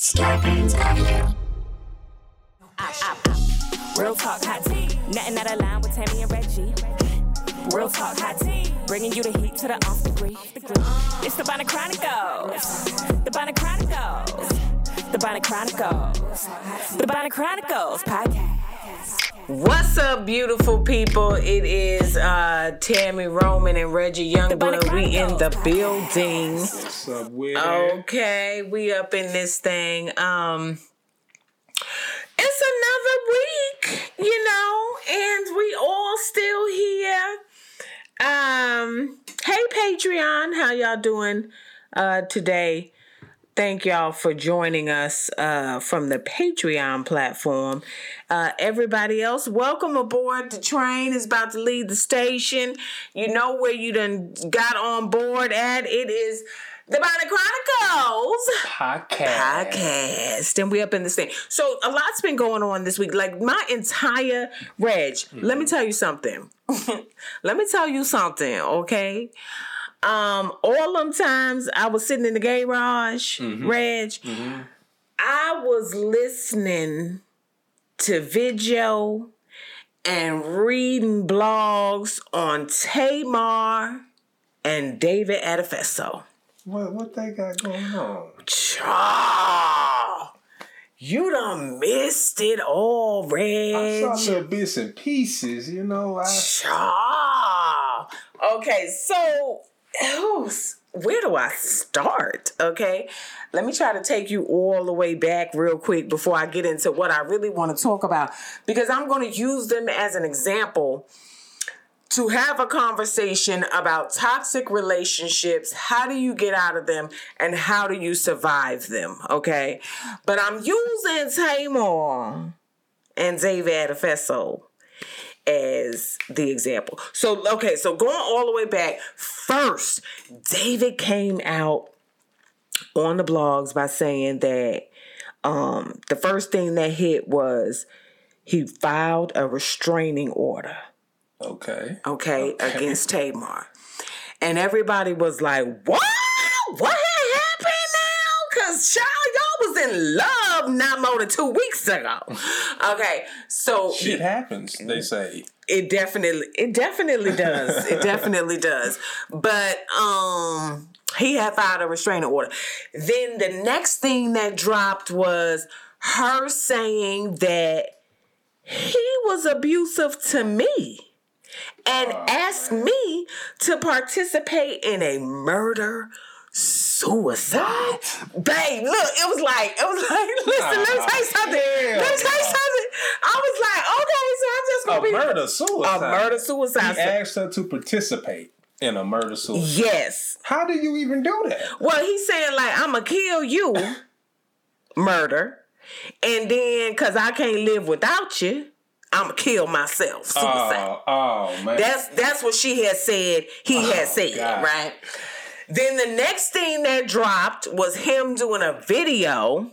Scarpins Avenue. Real talk hot tea. Nothing out of line with Tami and Reggie. Real talk hot tea. Bringing you the heat to the off degree. It's the Bonnet Chronicles. The Bonnet Chronicles. The Bonnet Chronicles. The Bonnet Chronicles podcast. What's up, beautiful people? It is uh Tami Roman and Reggie Youngblood. We in the building. What's up with Okay, we up in this thing. Um it's another week, you know, and we all still here. Um, hey Patreon, how y'all doing uh today? Thank y'all for joining us uh, from the Patreon platform. Uh, everybody else, welcome aboard. The train is about to leave the station. You know where you done got on board at. It is the Bonnet Chronicles podcast? podcast. And we up in this thing. So a lot's been going on this week. Like my entire Reg, let me tell you something. let me tell you something, okay? Um, all them times I was sitting in the garage, Reg, I was listening to video and reading blogs on Tamar and David Adefeso. What what they got going on? Chaw, you done missed it all, I saw little bits and pieces, you know. I Chaw. Okay, so who's where do I start? Okay, let me try to take you all the way back real quick before I get into what I really want to talk about because I'm going to use them as an example to have a conversation about toxic relationships. How do you get out of them and how do you survive them? Okay. But I'm using Tamar and David Adefeso as the example. So, okay, so going all the way back, first, David came out on the blogs by saying that um, the first thing that hit was he filed a restraining order okay. okay, against Tamar. And everybody was like, what? What had happened now? Because, child, in love not more than two weeks ago. Okay, so Shit happens, they say. it definitely, it definitely does. It definitely does. But, um, he had filed a restraining order. Then the next thing that dropped was her saying that he was abusive to me and asked me to participate in a murder suicide. Babe, look, it was like, it was like, listen, let me tell you something. Damn. Let me tell you something. I was like, okay, so I'm just gonna be murder suicide. a murder suicide. He asked her to participate in a murder suicide. yes. How do you even do that? Well, he's saying like I'ma kill you, murder, and then cause I can't live without you, I'ma kill myself. Oh, suicide. Oh, oh man. That's that's what she had said. He had oh, said, God. right? Then the next thing that dropped was him doing a video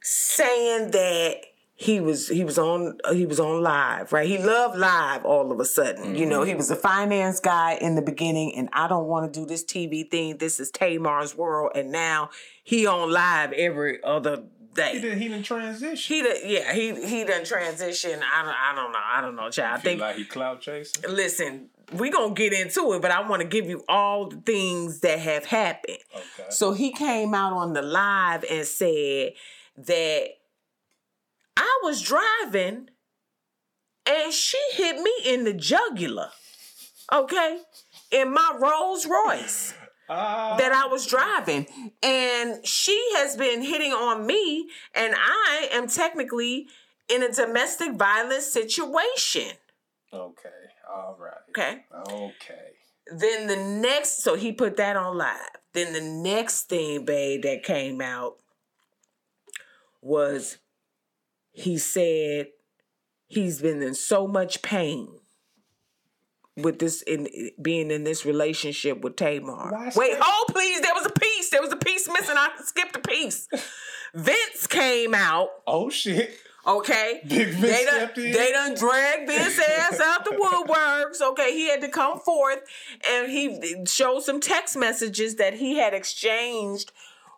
saying that he was he was on he was on live, right? He loved live all of a sudden. You know, he mm-hmm. was a finance guy in the beginning, and I don't want to do this TV thing. This is Tamar's world, and now he on live every other day. he didn't he didn't transition. He done, yeah, he he done transition. I don't I don't know. I don't know, child. I think like he cloud chasing. listen, we gonna get into it, but I want to give you all the things that have happened. Okay. So he came out on the live and said that I was driving and she hit me in the jugular. Okay? In my Rolls Royce Ah, that I was driving. And she has been hitting on me, and I am technically in a domestic violence situation. okay. All right. Okay. Okay. Then the next, so he put that on live. Then the next thing, babe, that came out was he said he's been in so much pain with this in being in this relationship with Tamar. Wait, that- hold please. There was a piece. There was a piece missing. I skipped a piece. Vince came out. Oh shit. Okay, Big Vince they done, they done dragged Vince ass out the woodworks. Okay, he had to come forth and he showed some text messages that he had exchanged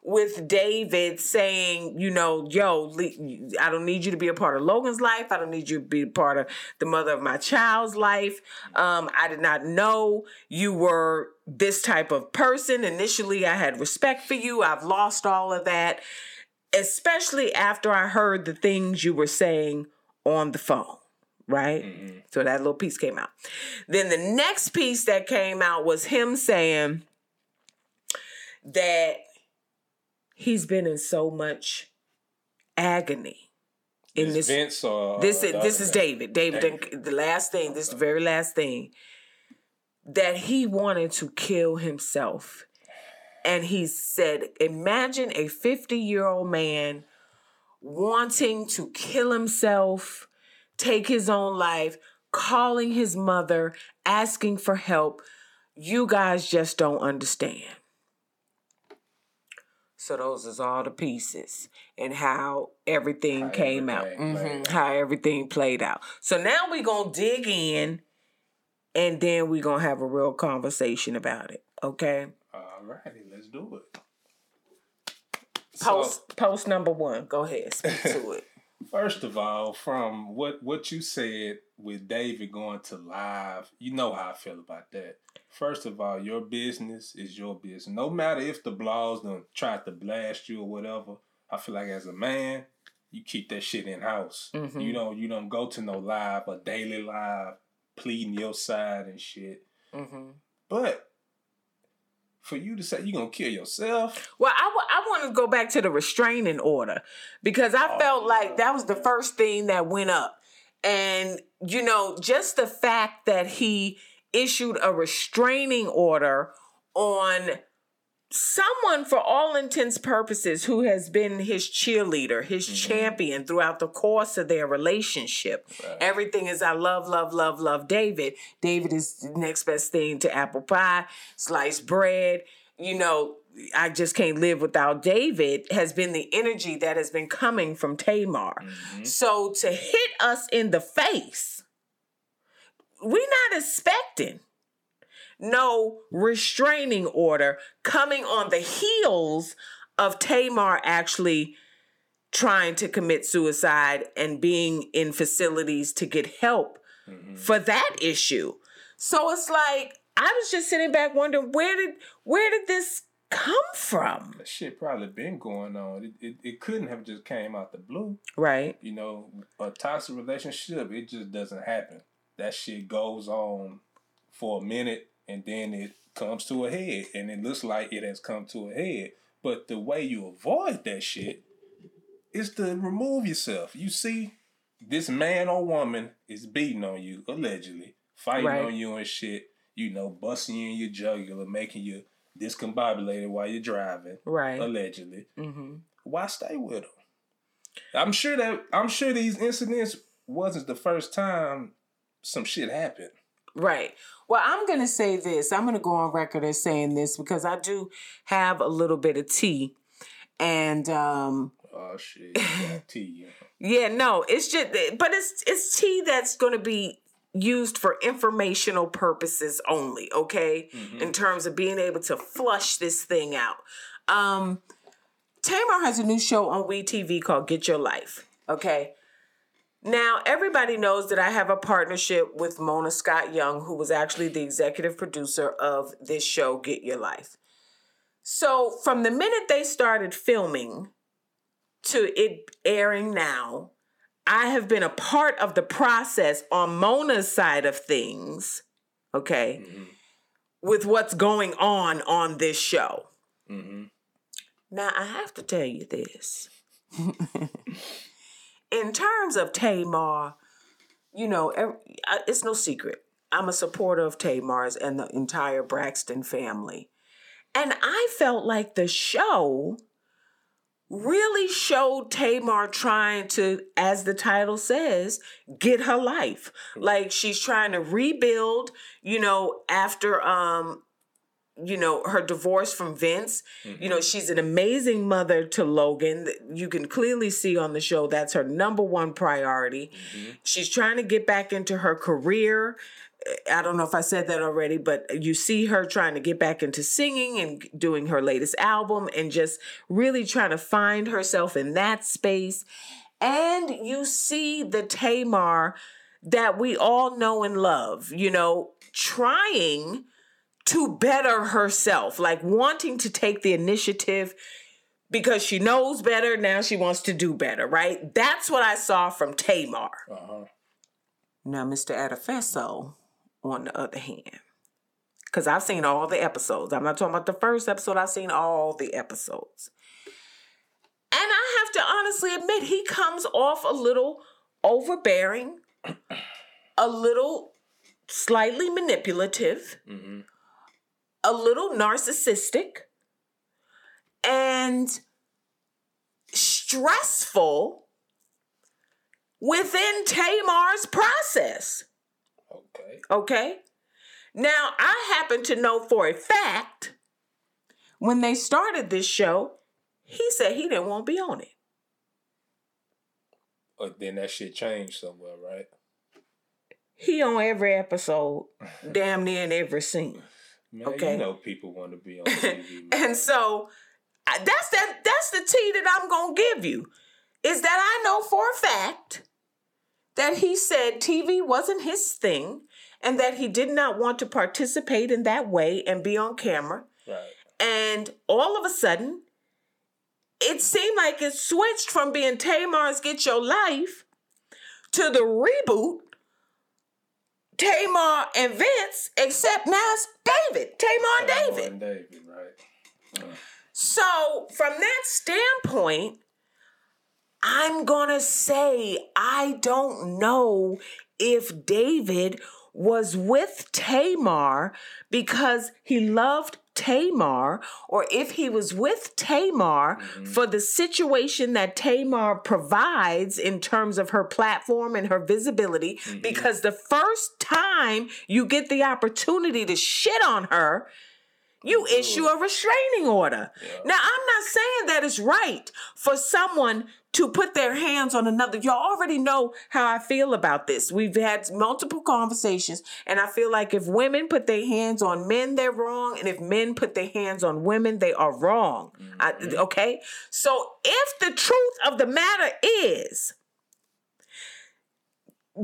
with David saying, you know, yo, I don't need you to be a part of Logan's life. I don't need you to be a part of the mother of my child's life. Um, I did not know you were this type of person. Initially, I had respect for you. I've lost all of that, especially after I heard the things you were saying on the phone. Right? So that little piece came out. Then the next piece that came out was him saying that he's been in so much agony in Is this Vince or this uh, is this is? David. David, didn't- the last thing. This is the very last thing that he wanted to kill himself, and he said, "Imagine a fifty-year-old man wanting to kill himself, take his own life, calling his mother, asking for help. You guys just don't understand." So those is all the pieces and how everything How came out. everything Mhm, out. How everything played out. So now we gonna dig in and then we gonna have a real conversation about it. Okay. All righty, let's do it. Post post number one. Go ahead. Speak to it. First of all, from what what you said with David going to live, you know how I feel about that. First of all, your business is your business. No matter if the blogs done tried to blast you or whatever, I feel like as a man, you keep that shit in house. Mhm. You don't you don't go to no live, or daily live, pleading your side and shit. hmm But for you to say you're gonna kill yourself, Well, I, I want to go back to the restraining order because I Oh. felt like that was the first thing that went up. And, you know, just the fact that he issued a restraining order on someone, for all intents purposes, who has been his cheerleader, his mm-hmm. champion throughout the course of their relationship. Everything is I love, love, love, love David. David is the next best thing to apple pie, sliced bread. You know, I just can't live without David has been the energy that has been coming from Tamar. Mm-hmm. So to hit us in the face, we're not expecting no restraining order coming on the heels of Tamar actually trying to commit suicide and being in facilities to get help mm-hmm. for that issue. So it's like I was just sitting back wondering where did where did this come from? that shit probably been going on. It, it, it couldn't have just came out the blue. Right. You know, a toxic relationship, it just doesn't happen. That shit goes on for a minute and then it comes to a head. And it looks like it has come to a head. But the way you avoid that shit is to remove yourself. You see, this man or woman is beating on you, allegedly, fighting Right. on you and shit, you know, busting you in your jugular, making you discombobulated while you're driving, Right. allegedly hmm why stay with them? I'm sure that I'm sure these incidents wasn't the first time some shit happened. Right. Well, I'm going to say this. I'm going to go on record as saying this because I do have a little bit of tea. And um Oh shit, tea. yeah, no, it's just but it's it's tea that's going to be used for informational purposes only, okay? In terms of being able to flush this thing out. Um Tamar has a new show on We TV called Get Your Life, okay? Now, everybody knows that I have a partnership with Mona Scott Young, who was actually the executive producer of this show, Get Your Life. So, from the minute they started filming to it airing now, I have been a part of the process on Mona's side of things, okay, with what's going on on this show. Mm-hmm. Now, I have to tell you this. In terms of Tamar, you know, I- it's no secret. I'm a supporter of Tamar's and the entire Braxton family. And I felt like the show really showed Tamar trying to, as the title says, get her life. Like she's trying to rebuild, you know, after um you know her divorce from Vince. You know, mm-hmm. she's an amazing mother to Logan. You can clearly see on the show that's her number one priority. Mm-hmm. She's trying to get back into her career eh, I don't know if I said that already, but you see her trying to get back into singing and doing her latest album and just really trying to find herself in that space. And you see the Tamar that we all know and love, you know, trying to better herself, like wanting to take the initiative because she knows better. Now she wants to do better, right? That's what I saw from Tamar. Uh-huh. Now, Mr. Adefeso, on the other hand, because I've seen all the episodes. I'm not talking about the first episode, I've seen all the episodes. And I have to honestly admit, he comes off a little overbearing, a little slightly manipulative, Mm-hmm. A little narcissistic, and stressful within Tamar's process. Okay. Okay. Now, I happen to know for a fact when they started this show, he said he didn't want to be on it. But then that shit changed somewhere, right? He on every episode, damn near in every scene. Man, Okay. you know people want to be on TV. And so that's that that's the tea that I'm going to give you. Is that I know for a fact that he said TV wasn't his thing and that he did not want to participate in that way and be on camera. right. And all of a sudden, it seemed like it switched from being Tamar's Get Your Life to the reboot Tamar and Vince, except now it's David, Tamar and David. and David, right? Uh-huh. So, from that standpoint, I'm gonna say I don't know if David was with Tamar because he loved Tamar, or if he was with Tamar mm-hmm. for the situation that Tamar provides in terms of her platform and her visibility. Mm-hmm. Because the first time you get the opportunity to shit on her, you issue a restraining order. Now, I'm not saying that it's right for someone to put their hands on another. Y'all already know how I feel about this. We've had multiple conversations, and I feel like if women put their hands on men, they're wrong, and if men put their hands on women, they are wrong. I- mm-hmm. okay? So, if the truth of the matter is,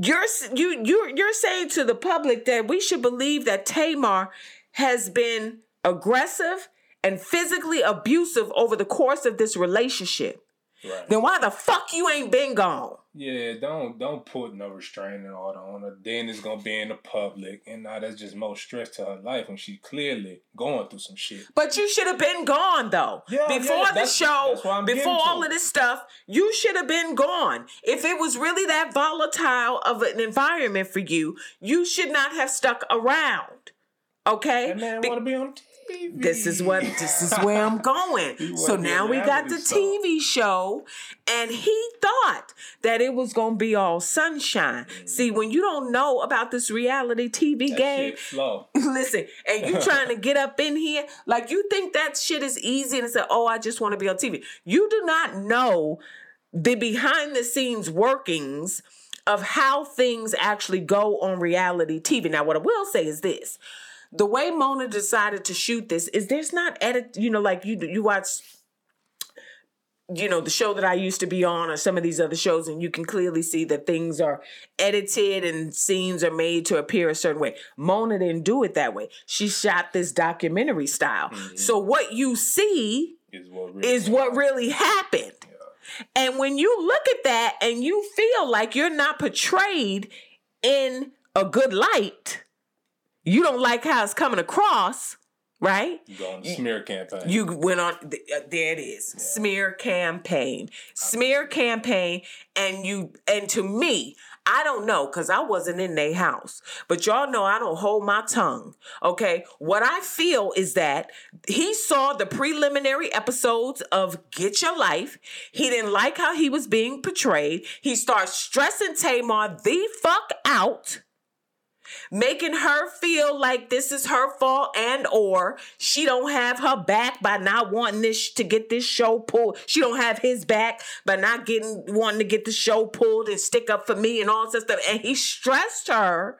you're you you you're saying to the public that we should believe that Tamar has been aggressive and physically abusive over the course of this relationship. Right. Then why the fuck you ain't been gone? Yeah, don't don't put no restraining order on her. Then it's gonna be in the public, and now that's just more stress to her life when she clearly going through some shit. But you should have been gone though. Yeah, before yeah, the show, that's what I'm before getting to. all of this stuff, you should have been gone. If it was really that volatile of an environment for you, you should not have stuck around. Okay? That man Be- want to be on This is what this is where I'm going. So now we got the. TV show, and he thought that it was gonna be all sunshine. See, when you don't know about this reality TV. That game, listen, and you trying to get up in here, like you think that shit is easy and say, "Oh, I just want to be on TV." You do not know the behind the scenes workings of how things actually go on reality TV. Now, what I will say is this: the way Mona decided to shoot this is there's not edit. You know, like you you watch you know the show that I used to be on or some of these other shows and you can clearly see that things are edited and scenes are made to appear a certain way. Mona didn't do it that way. She shot this documentary style. Mm-hmm. So what you see Is what really is what really happened. And when you look at that and you feel like you're not portrayed in a good light, you don't like how it's coming across, right? You go on the smear campaign. You went on. uh, there it is. Smear campaign. Smear campaign. And you. And to me, I don't know because I wasn't in their house. But y'all know I don't hold my tongue. Okay. What I feel is that he saw the preliminary episodes of Get Your Life. He didn't like how he was being portrayed. He starts stressing Tamar the fuck out. Making her feel like this is her fault and or she don't have her back by not wanting this to get this show pulled. She don't have his back by not getting wanting to get the show pulled and stick up for me and all this stuff. And he stressed her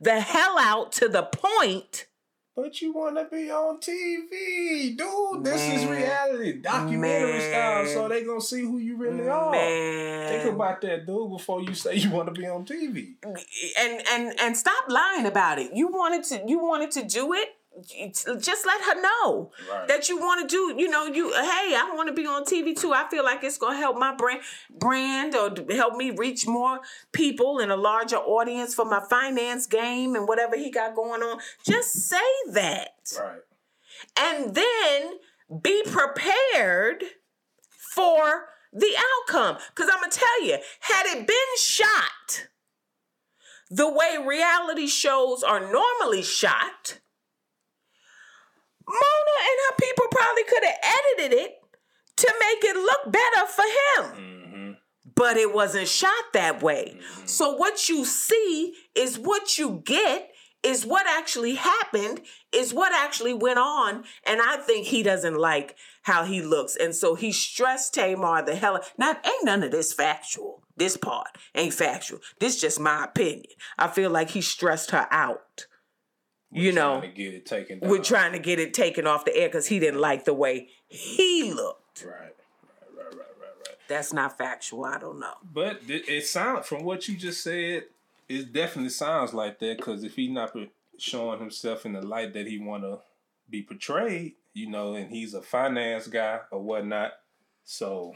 the hell out to the point But you want to be on TV, dude. This is reality, documentary Man. style. So they gonna see who you really are. man Think about that, dude, before you say you want to be on TV. and and and stop lying about it. You wanted to you wanted to do it. Just let her know Right. that you want to do. You know, you hey, I want to be on TV too. I feel like it's gonna help my brand brand or help me reach more people and a larger audience for my finance game and whatever he got going on. Just say that, Right. and then be prepared for the outcome. Because I'm gonna tell you, had it been shot the way reality shows are normally shot, Mona and her people probably could have edited it to make it look better for him. Mm-hmm. But it wasn't shot that way. So what you see is what you get, is what actually happened, is what actually went on. And I think he doesn't like how he looks. And so he stressed Tamar the hell. Not ain't none of this factual. This part ain't factual. This just my opinion. I feel like he stressed her out. You know, get it taken down. we're trying to get it taken off the air because he didn't like the way he looked. Right. Right. Right. Right. Right. Right. That's not factual. I don't know. But it, sounds from what you just said, it definitely sounds like that. Because if he's not showing himself in the light that he want to be portrayed, you know, and he's a finance guy or whatnot, so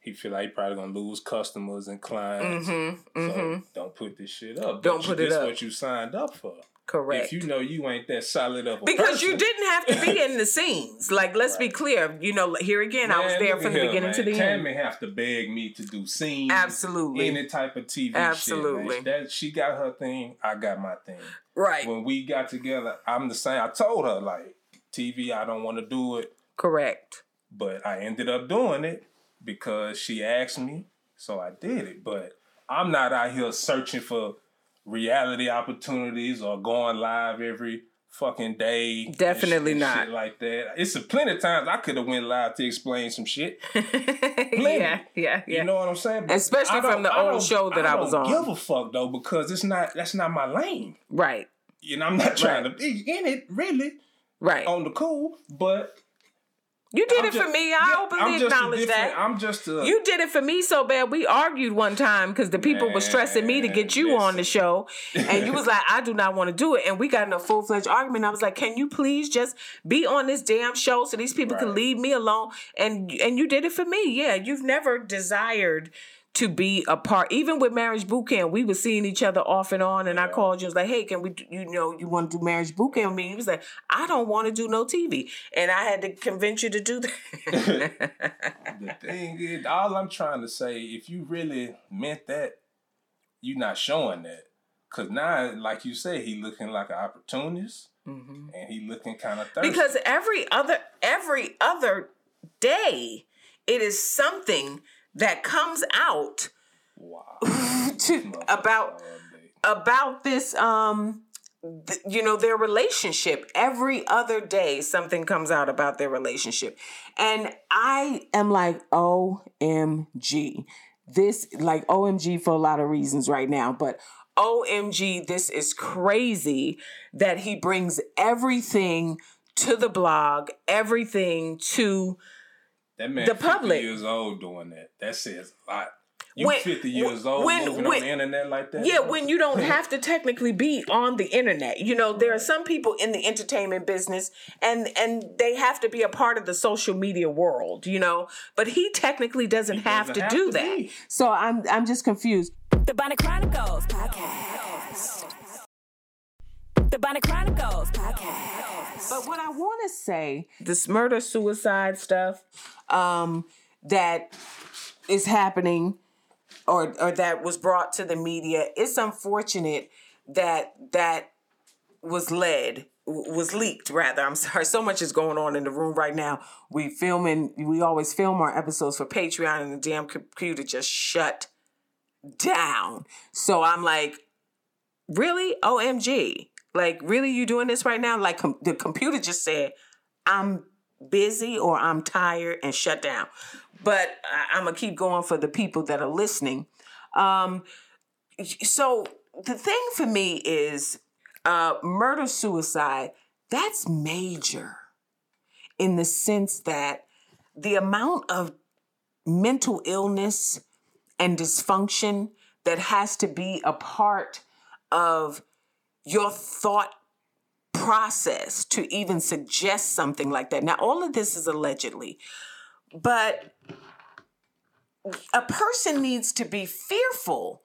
he feel like he probably gonna lose customers and clients. So don't put this shit up. Mm-hmm, Don't But put it this up. what you signed up for. Correct. If you know you ain't that solid of a because you didn't have to be in the scenes. Like, let's be clear. You know, here again, I was there from the here, beginning to man. the end. Tami have to beg me to do scenes. Absolutely. Any type of TV Absolutely. shit. That she got her thing, I got my thing. Right. When we got together, I'm the same. I told her like TV, I don't want to do it, Correct. but I ended up doing it because she asked me, so I did it. But I'm not out here searching for reality opportunities or going live every fucking day. Definitely not. like that. It's a plenty of times I could have went live to explain some shit. yeah, yeah, yeah. You know what I'm saying? But Especially from the old show that I was don't on. Give a fuck though, because it's not. That's not my lane. right. You know, I'm not trying Right. to be in it really Right. on the cool, but you did I'm it for me. I I'm openly acknowledge that. I'm just a. You did it for me so bad. We argued one time because the people were stressing me to get you Man, on the show, and you was like, "I do not want to do it." And we got in a full fledged argument. I was like, "Can you please just be on this damn show so these people can leave me alone?" And and you did it for me. Yeah, you've never desired to be a part. Even with marriage boot camp, we were seeing each other off and on. And I called you. I was like, "Hey, can we? do- You know, you want to do marriage boot camp with me?" He was like, "I don't want to do no TV," and I had to convince you to do that. the thing is, all I'm trying to say, if you really meant that, you're not showing that. Cause now, like you said, he looking like an opportunist, mm-hmm. and he looking kind of thirsty. because every other every other day it is something that comes out wow, to, about about this um th- you know their relationship. Every other day something comes out about their relationship. And i am like omg this like omg for a lot of reasons right now but omg this is crazy that he brings everything to the blog everything to That man, The 50 public. years old doing that. That says a lot. You When- 50 years old when- moving when- on the internet like that? Yeah, when you don't have to technically be on the internet. You know, there are some people in the entertainment business and and they have to be a part of the social media world, you know, but he technically doesn't have doesn't to have do to that. be. So I'm I'm just confused. The Bonnet Chronicles podcast. The Bonnet Chronicles podcast. But what I want to say, this murder suicide stuff um that is happening or or that was brought to the media, it's unfortunate that that was led was leaked rather i'm sorry so much is going on in the room right now we filming we always film our episodes for patreon and the damn computer just shut down so i'm like really? OMG. Like, really, you doing this right now? Like, com- the computer just said, I'm busy or I'm tired and shut down. But I- I'm going to keep going for the people that are listening. Um, so, the thing for me is uh, murder suicide, that's major in the sense that the amount of mental illness and dysfunction that has to be a part of your thought process to even suggest something like that. Now, all of this is allegedly, but a person needs to be fearful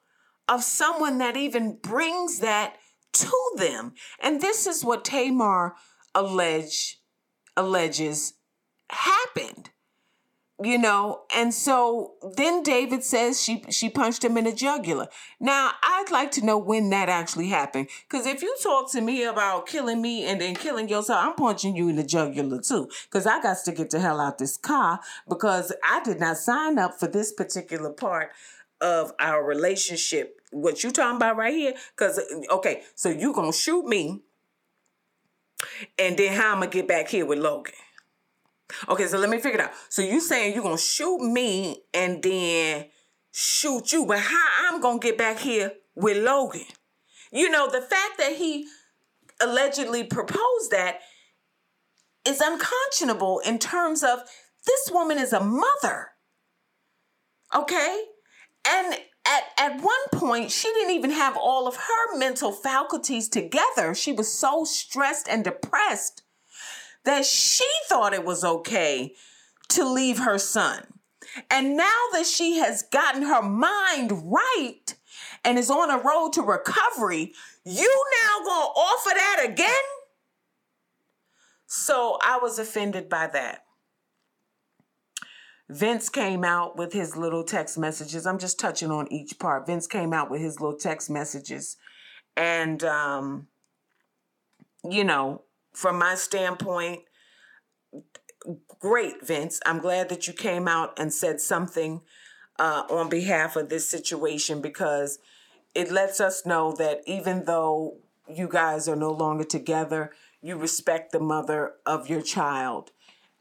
of someone that even brings that to them. And this is what Tamar allege, alleges happened you know and so then david says she she punched him in the jugular. Now i'd like to know when that actually happened because if you talk to me about killing me and then killing yourself i'm punching you in the jugular too because i got to get the hell out this car because i did not sign up for this particular part of our relationship. What you talking about right here? Because okay so you gonna shoot me and then how i'm gonna get back here with logan Okay, so let me figure it out. So you saying you're gonna shoot me and then shoot you, but how I'm gonna get back here with Logan? You know, the fact that he allegedly proposed that is unconscionable in terms of this woman is a mother. Okay? And at, at one point, she didn't even have all of her mental faculties together. She was so stressed and depressed that she thought it was okay to leave her son. And now that she has gotten her mind right and is on a road to recovery, you now gonna offer that again? So I was offended by that. Vince came out with his little text messages. I'm just touching on each part. Vince came out with his little text messages. And, um, you know, from my standpoint, great, Vince. I'm glad that you came out and said something uh, on behalf of this situation because it lets us know that even though you guys are no longer together, you respect the mother of your child,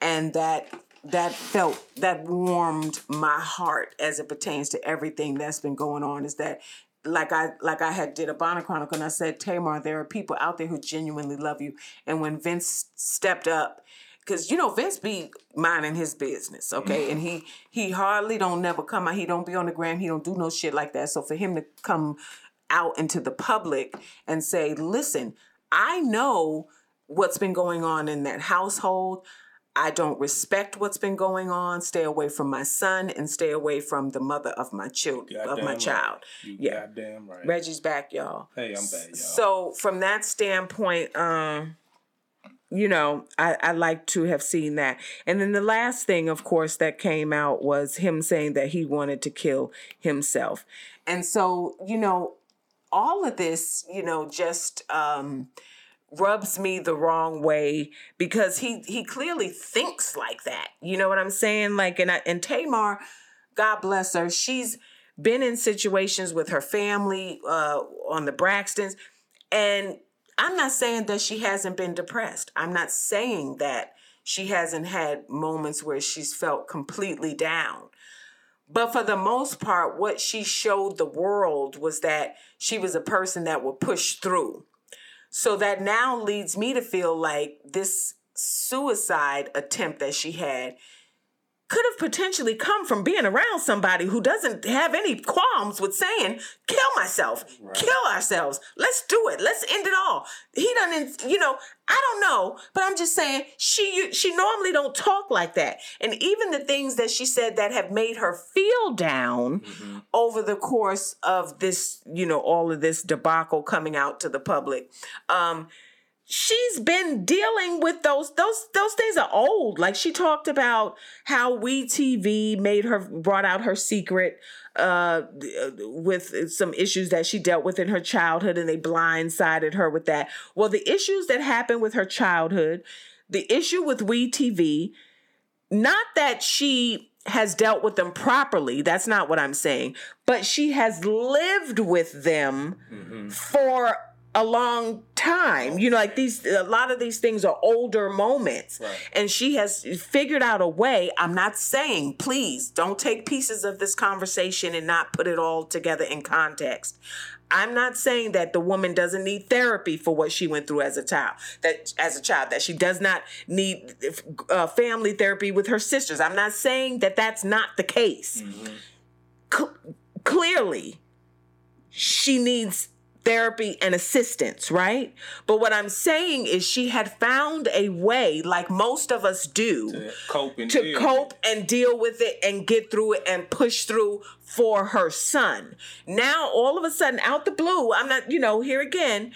and that that felt that warmed my heart as it pertains to everything that's been going on. Is that like I like I had did a Bonnet Chronicle and I said, Tamar, there are people out there who genuinely love you. And when Vince stepped up, because you know Vince be minding his business, okay, and he he hardly don't never come out. He don't be on the gram. He don't do no shit like that. So for him to come out into the public and say, "Listen, I know what's been going on in that household." I don't respect what's been going on. Stay away from my son and stay away from the mother of my children of my right. child. You yeah, goddamn right. Reggie's back, y'all. Hey, I'm back, y'all. So from that standpoint, um, you know, I, I like to have seen that. And then the last thing, of course, that came out was him saying that he wanted to kill himself. And so, you know, all of this, you know, just um rubs me the wrong way because he he clearly thinks like that. You know what I'm saying? Like and I, and Tamar, God bless her, she's been in situations with her family uh on the Braxtons and I'm not saying that she hasn't been depressed. I'm not saying that she hasn't had moments where she's felt completely down. But for the most part, what she showed the world was that she was a person that would push through. So that now leads me to feel like this suicide attempt that she had could have potentially come from being around somebody who doesn't have any qualms with saying, kill myself, right. kill ourselves, let's do it, let's end it all. He doesn't, you know, I don't know, but I'm just saying she she normally don't talk like that. And even the things that she said that have made her feel down mm-hmm. over the course of this, you know, all of this debacle coming out to the public. Um, she's been dealing with those those those things are old like she talked about how we tv made her brought out her secret uh with some issues that she dealt with in her childhood and they blindsided her with that well the issues that happened with her childhood the issue with we tv not that she has dealt with them properly. That's not what I'm saying. But she has lived with them Mm-hmm. for a long time. You know, like these a lot of these things are older moments. Right. And she has figured out a way. I'm not saying, please don't take pieces of this conversation and not put it all together in context. I'm not saying that the woman doesn't need therapy for what she went through as a child. That as a child that she does not need uh, family therapy with her sisters. I'm not saying that that's not the case. Cl- clearly, she needs therapy and assistance, right? But what I'm saying is she had found a way, like most of us do, To cope and to deal. cope and deal with it and get through it and push through for her son. Now, all of a sudden, out the blue, I'm not, you know, here again,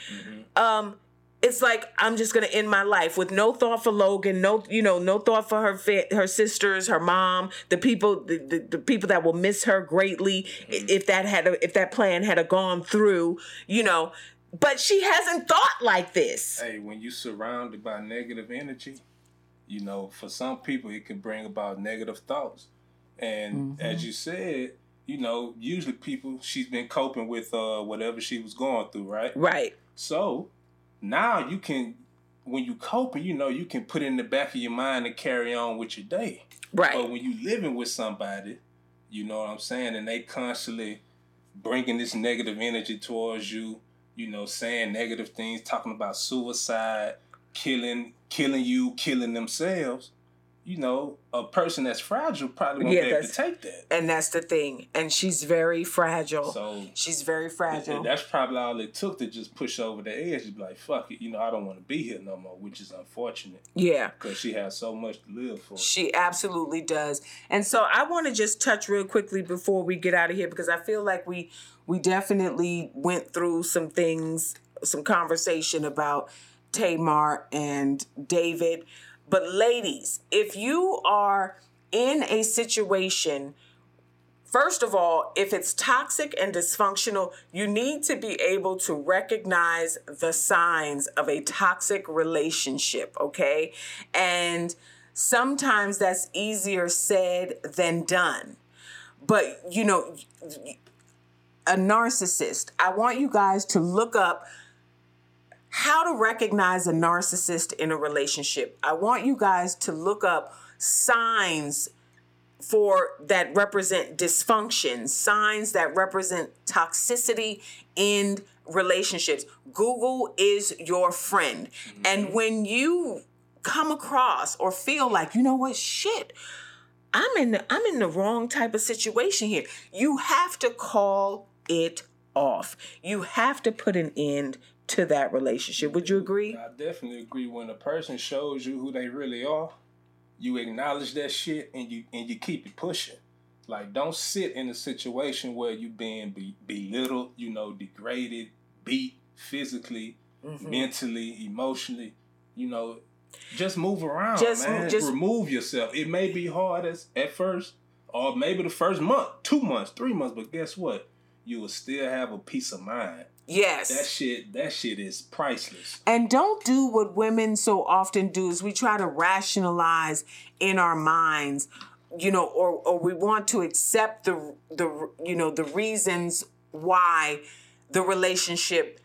um, it's like I'm just gonna end my life with no thought for Logan, no, you know, no thought for her fa- her sisters, her mom, the people, the, the, the people that will miss her greatly if that had a, if that plan had a gone through, you know. But she hasn't thought like this. Hey, when you're surrounded by negative energy, you know, for some people it can bring about negative thoughts. And Mm-hmm. as you said, you know, usually people she's been coping with uh whatever she was going through, right? Right. So now you can when you coping, you know, you can put it in the back of your mind and carry on with your day. Right. But when you living with somebody, you know what I'm saying, and they constantly bringing this negative energy towards you, you know, saying negative things, talking about suicide, killing, killing you, killing themselves. You know, a person that's fragile probably won't Yeah, be able to take that. And that's the thing. And she's very fragile. So she's very fragile. and that's probably all it took to just push over the edge. To be like, fuck it, you know, I don't want to be here no more, which is unfortunate yeah. because she has so much to live for. She absolutely does. And so I want to just touch real quickly before we get out of here because I feel like we we definitely went through some things, some conversation about Tamar and David. But ladies, if you are in a situation First of all, if it's toxic and dysfunctional, you need to be able to recognize the signs of a toxic relationship, okay? And sometimes that's easier said than done. But, you know, a narcissist, I want you guys to look up how to recognize a narcissist in a relationship. I want you guys to look up signs for that represent dysfunction, signs that represent toxicity in relationships. Google is your friend. And mm-hmm. when you come across or feel like, you know what, shit, I'm in the, I'm in the wrong type of situation here. You have to call it off. You have to put an end to that relationship. Would you agree? I definitely agree. When a person shows you who they really are, you acknowledge that shit and you and you keep it pushing. Like, don't sit in a situation where you being be, belittled, you know, degraded, beat physically, Mm-hmm. mentally, emotionally. You know, just move around, Just- man. just- remove yourself. It may be hard as at first, or maybe the first month, two months, three months, but guess what? You will still have a peace of mind. Yes. That shit, that shit is priceless. And don't do what women so often do is we try to rationalize in our minds, you know, or or we want to accept the the you know the reasons why the relationship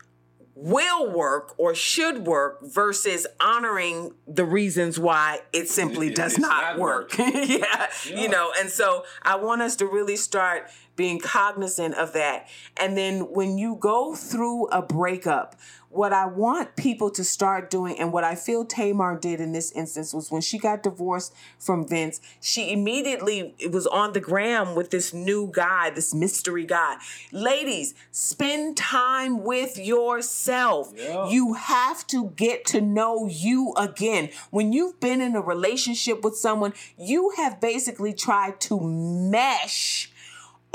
will work or should work versus honoring the reasons why it simply It- does not, not work. yeah, Yeah. you know, and so I want us to really start being cognizant of that. And then when you go through a breakup, what I want people to start doing, and what I feel Tamar did in this instance, was when she got divorced from Vince, she immediately was on the gram with this new guy, this mystery guy. Ladies, spend time with yourself. Yeah. You have to get to know you again. When you've been in a relationship with someone, you have basically tried to mesh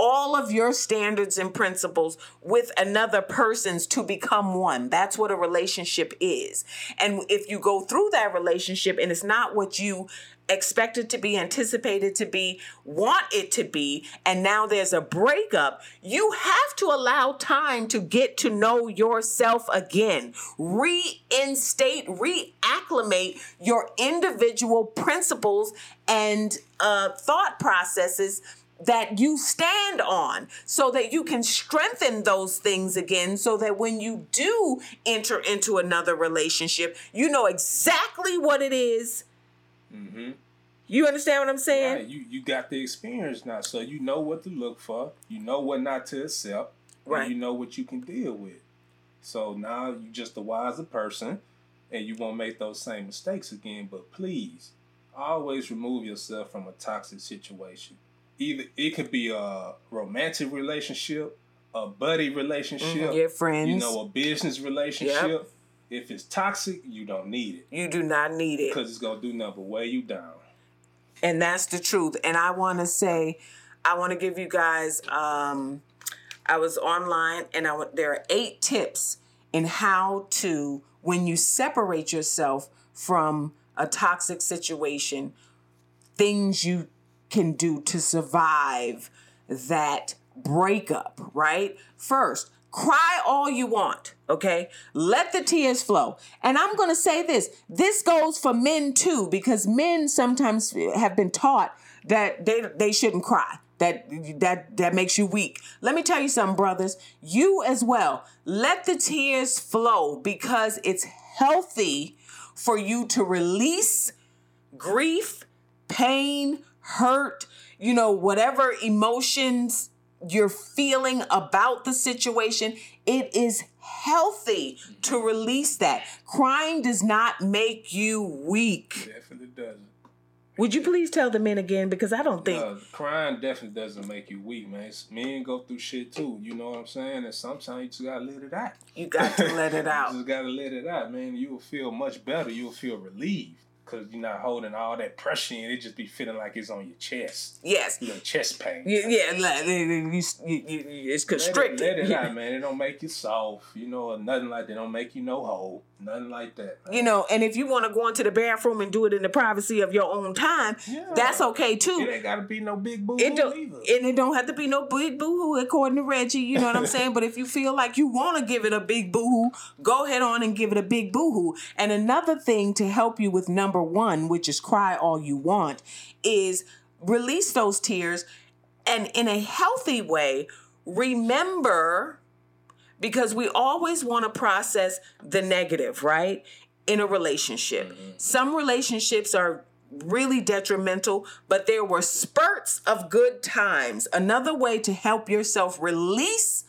all of your standards and principles with another person's to become one. That's what a relationship is. And if you go through that relationship and it's not what you expected to be, anticipated to be, want it to be, and now there's a breakup, you have to allow time to get to know yourself again, reinstate, reacclimate your individual principles and uh, thought processes that you stand on so that you can strengthen those things again so that when you do enter into another relationship you know exactly what it is Mm-hmm. you understand what i'm saying Right, you you got the experience now, so you know what to look for. You know what not to accept. Right. And you know what you can deal with. So now you're just a wiser person, and you won't make those same mistakes again. But please, always remove yourself from a toxic situation. Either it could be a romantic relationship, a buddy relationship, Mhm, your friends. you know, a business relationship. If it's toxic, you don't need it you do not need it because it's gonna do nothing but weigh you down. and that's the truth and i want to say i want to give you guys um i was online and i there are eight tips in how to when you separate yourself from a toxic situation things you can do to survive that breakup right? First cry all you want okay? Let the tears flow. And i'm going to say this this goes for men too because men sometimes have been taught that they they shouldn't cry that that that makes you weak. Let me tell you something brothers. You as well let the tears flow because it's healthy for you to release grief, pain, hurt, you know, whatever emotions you're feeling about the situation, it is healthy to release that. Crying does not make you weak. Definitely doesn't. Would you please tell the men again? Because I don't think. Uh, crying definitely doesn't make you weak, man. It's, men go through shit too. You know what I'm saying? And sometimes you just gotta let it out. You got to let it out. you just gotta let it out, man. You will feel much better. You will feel relieved because you're not holding all that pressure in. It just be feeling like it's on your chest. Yes. You know, chest pain. Yeah, yeah like, you, you, you, it's Let it, constricted. let it out, man. It don't make you soft, you know, nothing like that. It don't make you no whole, nothing like that. man. You know, and if you want to go into the bathroom and do it in the privacy of your own time, Yeah. that's okay too. It ain't gotta be no big boo It don't, either. and it don't have to be no big boohoo according to Reggie. You know what I'm saying? but if you feel like you want to give it a big boohoo, go ahead on and give it a big boohoo. And another thing to help you with number one, which is cry all you want, is release those tears, and in a healthy way, remember because we always want to process the negative, right? In a relationship. Mm-hmm. Some relationships are really detrimental, but there were spurts of good times. Another way to help yourself release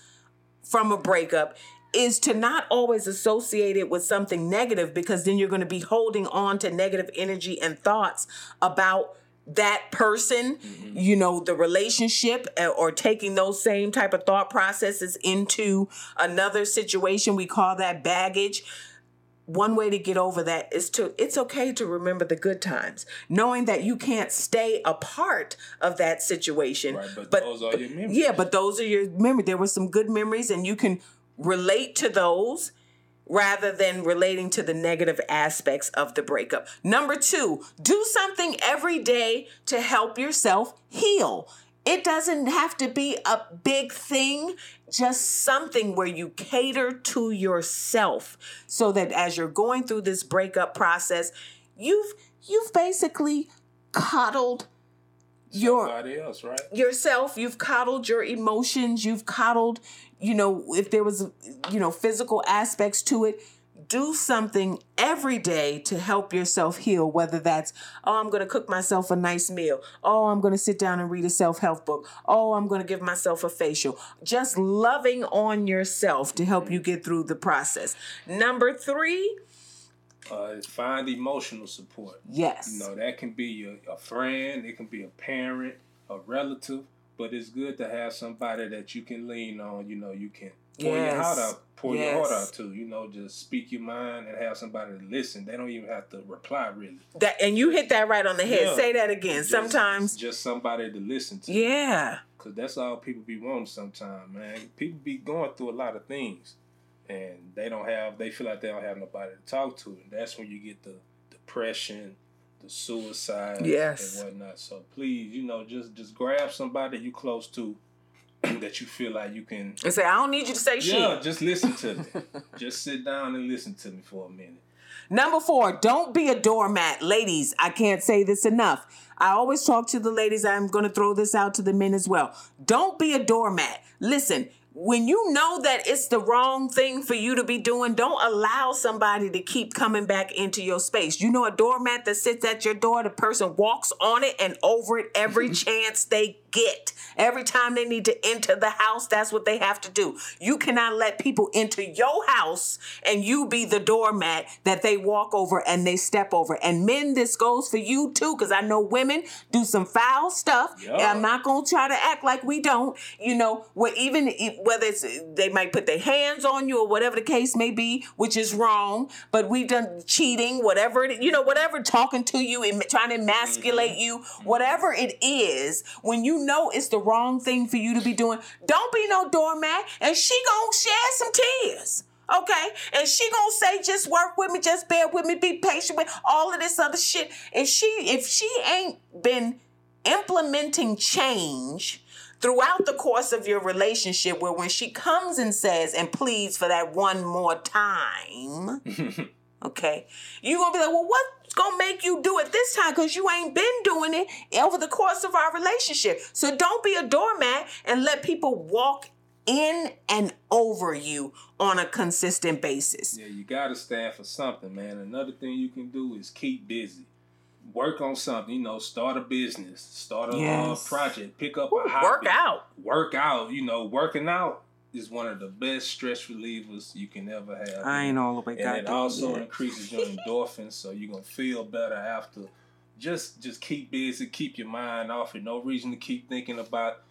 from a breakup is to not always associate it with something negative because then you're going to be holding on to negative energy and thoughts about that person you know the relationship uh, or taking those same type of thought processes into another situation. We call that baggage. One way to get over that is to it's okay to remember the good times knowing that you can't stay a part of that situation. Right, but those are your memories. yeah but those are your memories there were some good memories and you can relate to those rather than relating to the negative aspects of the breakup. Number two do something every day to help yourself heal. It doesn't have to be a big thing, just something where you cater to yourself so that as you're going through this breakup process, you've you've basically coddled your else, right? yourself you've coddled your emotions you've coddled you know if there was you know physical aspects to it do something every day to help yourself heal whether that's oh i'm going to cook myself a nice meal. Oh i'm going to sit down and read a self-help book. Oh i'm going to give myself a facial. Just loving on yourself to help mm-hmm. you get through the process. Number 3 Uh, find emotional support. yes You know, that can be a, a friend, it can be a parent, a relative, but it's good to have somebody that you can lean on. You know, you can pour Yes. your heart out, pour your heart out to. You know, just speak your mind and have somebody to listen. They don't even have to reply really. That and you hit that right on the head. Yeah. Say that again. Just- Sometimes, just somebody to listen to. yeah. Cause that's all people be wanting sometimes, man. People be going through a lot of things, and they don't have. They feel like they don't have nobody to talk to, and that's when you get the depression, the suicide, Yes. and whatnot. So please, you know, just just grab somebody you close to that you feel like you can. And say, I don't need you to say Yeah, shit. just listen to me. just sit down and listen to me for a minute. Number four, don't be a doormat. Ladies, I can't say this enough. I always talk to the ladies. I'm going to throw this out to the men as well. Don't be a doormat. Listen, when you know that it's the wrong thing for you to be doing, don't allow somebody to keep coming back into your space. You know, a doormat that sits at your door, the person walks on it and over it every chance they get. Every time they need to enter the house, that's what they have to do. You cannot let people into your house and you be the doormat that they walk over and they step over. And men, this goes for you too, because I know women do some foul stuff. And I'm not gonna try to act like we don't. You know, where even whether it's they might put their hands on you or whatever the case may be, which is wrong. But we've done cheating, whatever it, you know, whatever talking to you and trying to emasculate mm-hmm. you, whatever it is. When you know it's the wrong thing for you to be doing, don't be no doormat. And she gonna shed some tears. Okay, and she gonna say, just work with me, just bear with me, be patient with all of this other shit. If she if she ain't been implementing change throughout the course of your relationship, where when she comes and says and pleads for that one more time, okay, you gonna be like, well, what's gonna make you do it this time? Because you ain't been doing it over the course of our relationship. So don't be a doormat and let people walk in and over you on a consistent basis. Yeah, you gotta stand for something, man. Another thing you can do is keep busy. Work on something, you know, start a business, start a uh, project, pick up a hobby. Work out. Work out, you know, working out is one of the best stress relievers you can ever have. I ain't all the way and got it also yet. increases your endorphins, so you're gonna feel better after. Just just keep busy, keep your mind off it. No reason to keep thinking about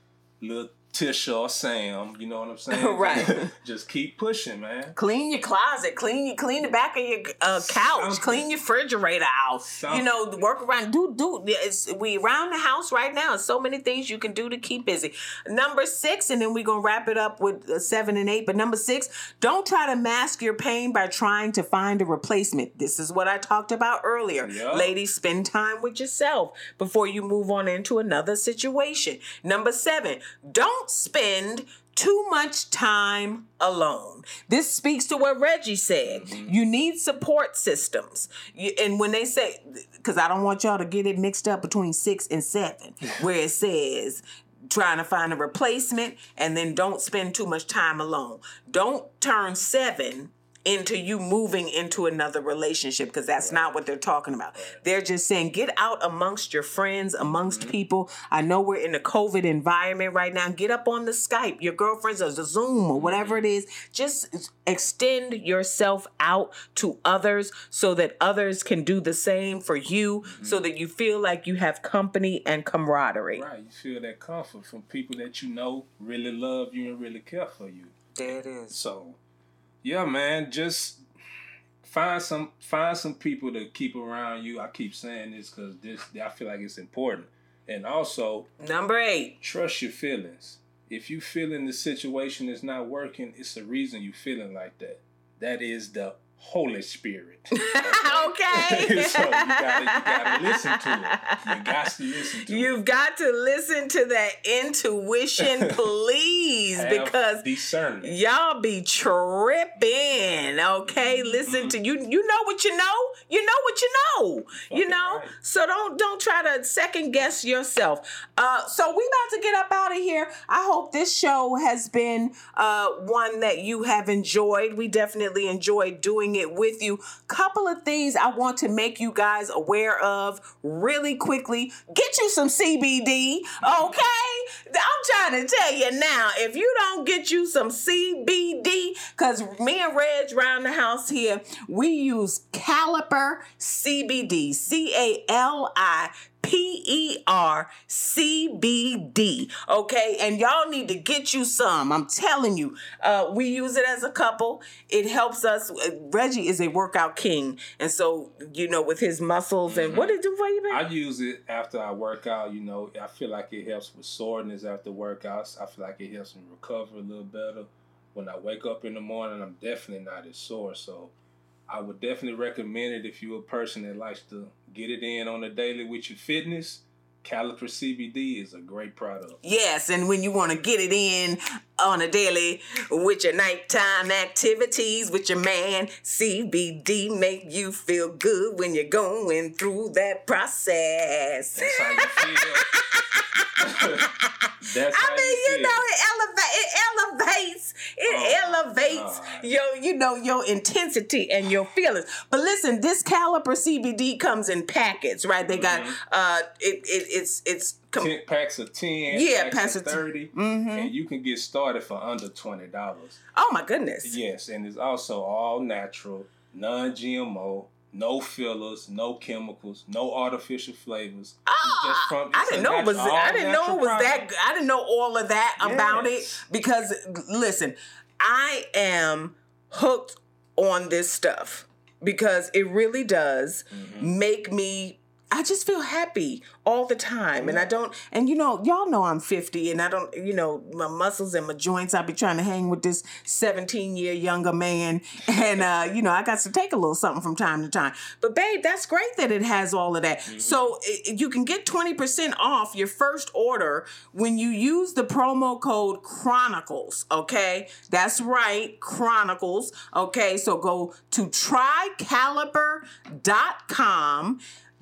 little Tisha or Sam. You know what I'm saying? Right. just keep pushing, man. Clean your closet, clean your clean the back of your uh, couch, Something. clean your refrigerator out. You know, work around. Do do. It's, we around the house right now. So many things you can do to keep busy. Number six, and then we're gonna wrap it up with uh, seven and eight. But number six, don't try to mask your pain by trying to find a replacement. This is what I talked about earlier. Yeah. Ladies, spend time with yourself before you move on into another situation. Number seven, don't spend too much time alone. This speaks to what Reggie said. Mm-hmm. You need support systems. You, and when they say, because I don't want y'all to get it mixed up between six and seven, where it says, trying to find a replacement and then don't spend too much time alone. Don't turn seven into you moving into another relationship because that's not what they're talking about. They're just saying get out amongst your friends, amongst mm-hmm. people. I know we're in a COVID environment right now. Get up on the Skype, your girlfriends or the Zoom or whatever it mm-hmm. is. Just extend yourself out to others so that others can do the same for you so mm-hmm. that you feel like you have company and camaraderie. Right, you feel that comfort from people that you know really love you and really care for you. There it is. So, yeah, man, just find some find some people to keep around you. I keep saying this because this I feel like it's important, and also Number eight. trust your feelings. If you feeling the situation is not working, it's a reason you feeling like that. That is the Holy Spirit. okay. so you gotta, you gotta listen to it. You got to listen to You've it. got to listen to that intuition, please, because discernment. y'all be tripping. Okay, listen to you. You know what you know. You know what you know. You know. right. So don't don't try to second guess yourself. Uh, so we about to get up out of here. I hope this show has been uh, one that you have enjoyed. We definitely enjoyed doing it with you. Couple of things I want to make you guys aware of really quickly. Get you some CBD, okay? I'm trying to tell you now, if you don't get you some CBD, because me and Reg around the house here, we use Caliper CBD, C A L I P E R C B D. Okay, and y'all need to get you some. I'm telling you, uh, we use it as a couple. It helps us. Reggie is a workout king, and so you know with his muscles and what did it do for you, I use it after I work out. You know, I feel like it helps with soreness after workouts. I feel like it helps me recover a little better. When I wake up in the morning, I'm definitely not as sore. So I would definitely recommend it if you're a person that likes to get it in on a daily with your fitness. Caliper CBD is a great product. Yes, and when you want to get it in on a daily with your nighttime activities with your man, CBD make you feel good when you're going through that process. That's how you feel. That's I mean, you, feel. know, it elevates. It elevates. It Oh, elevates God. your, you know, your intensity and your feelings. But listen, this caliper CBD comes in packets, right? They got Mm-hmm. uh, it, it it's it's. Com- 10 packs of 10, Yeah, packs, packs of of 10. 30, Mhm. and you can get started for under $20. oh my goodness! Yes, and it's also all natural, non GMO, no fillers, no chemicals, no artificial flavors. Ah, from- I didn't know it was. I didn't know it was that. product. I didn't know all of that about it because listen, I am hooked on this stuff because it really does Mm-hmm. make me. I just feel happy all the time, and I don't. And you know, y'all know I'm 50, and I don't. You know, my muscles and my joints. I be trying to hang with this 17 year younger man, and uh, you know, I got to take a little something from time to time. But babe, that's great that it has all of that. So i you can get 20% off your first order when you use the promo code Chronicles. Okay, that's right, Chronicles. Okay, so go to trycaliper.com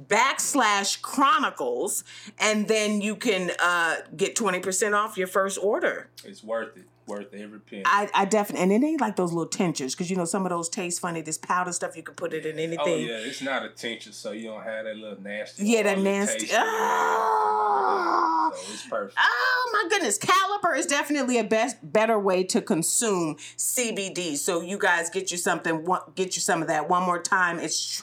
backslash chronicles and then you can uh get 20% off your first order It's worth it. Worth every penny. i i definitely and it ain't like those little tinctures because you know some of those taste funny this powder stuff you can put it in anything oh, yeah, it's not a tincture, so you don't have that little nasty. Yeah, that nasty- taste. Ah. So it's perfect. Oh my goodness, Caliper is definitely a best better way to consume CBD. So you guys get you something, get you some of that one more time. It's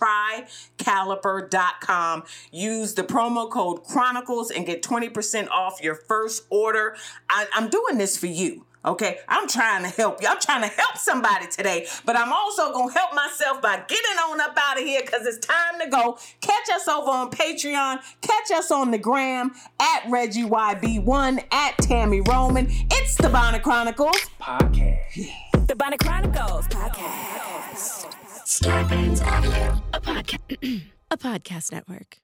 trycaliper.com. Use the promo code Chronicles and get 20% off your first order. I, I'm doing this for you. Okay, I'm trying to help you. I'm trying to help somebody today, but I'm also gonna help myself by getting on up out of here because it's time to go. Catch us over on Patreon. Catch us on the gram at Reggie YB1 at Tami Roman. It's the Bonnet Chronicles. Podcast. The Bonnet Chronicles podcast. Starburns Audio, a podcast, a podcast network.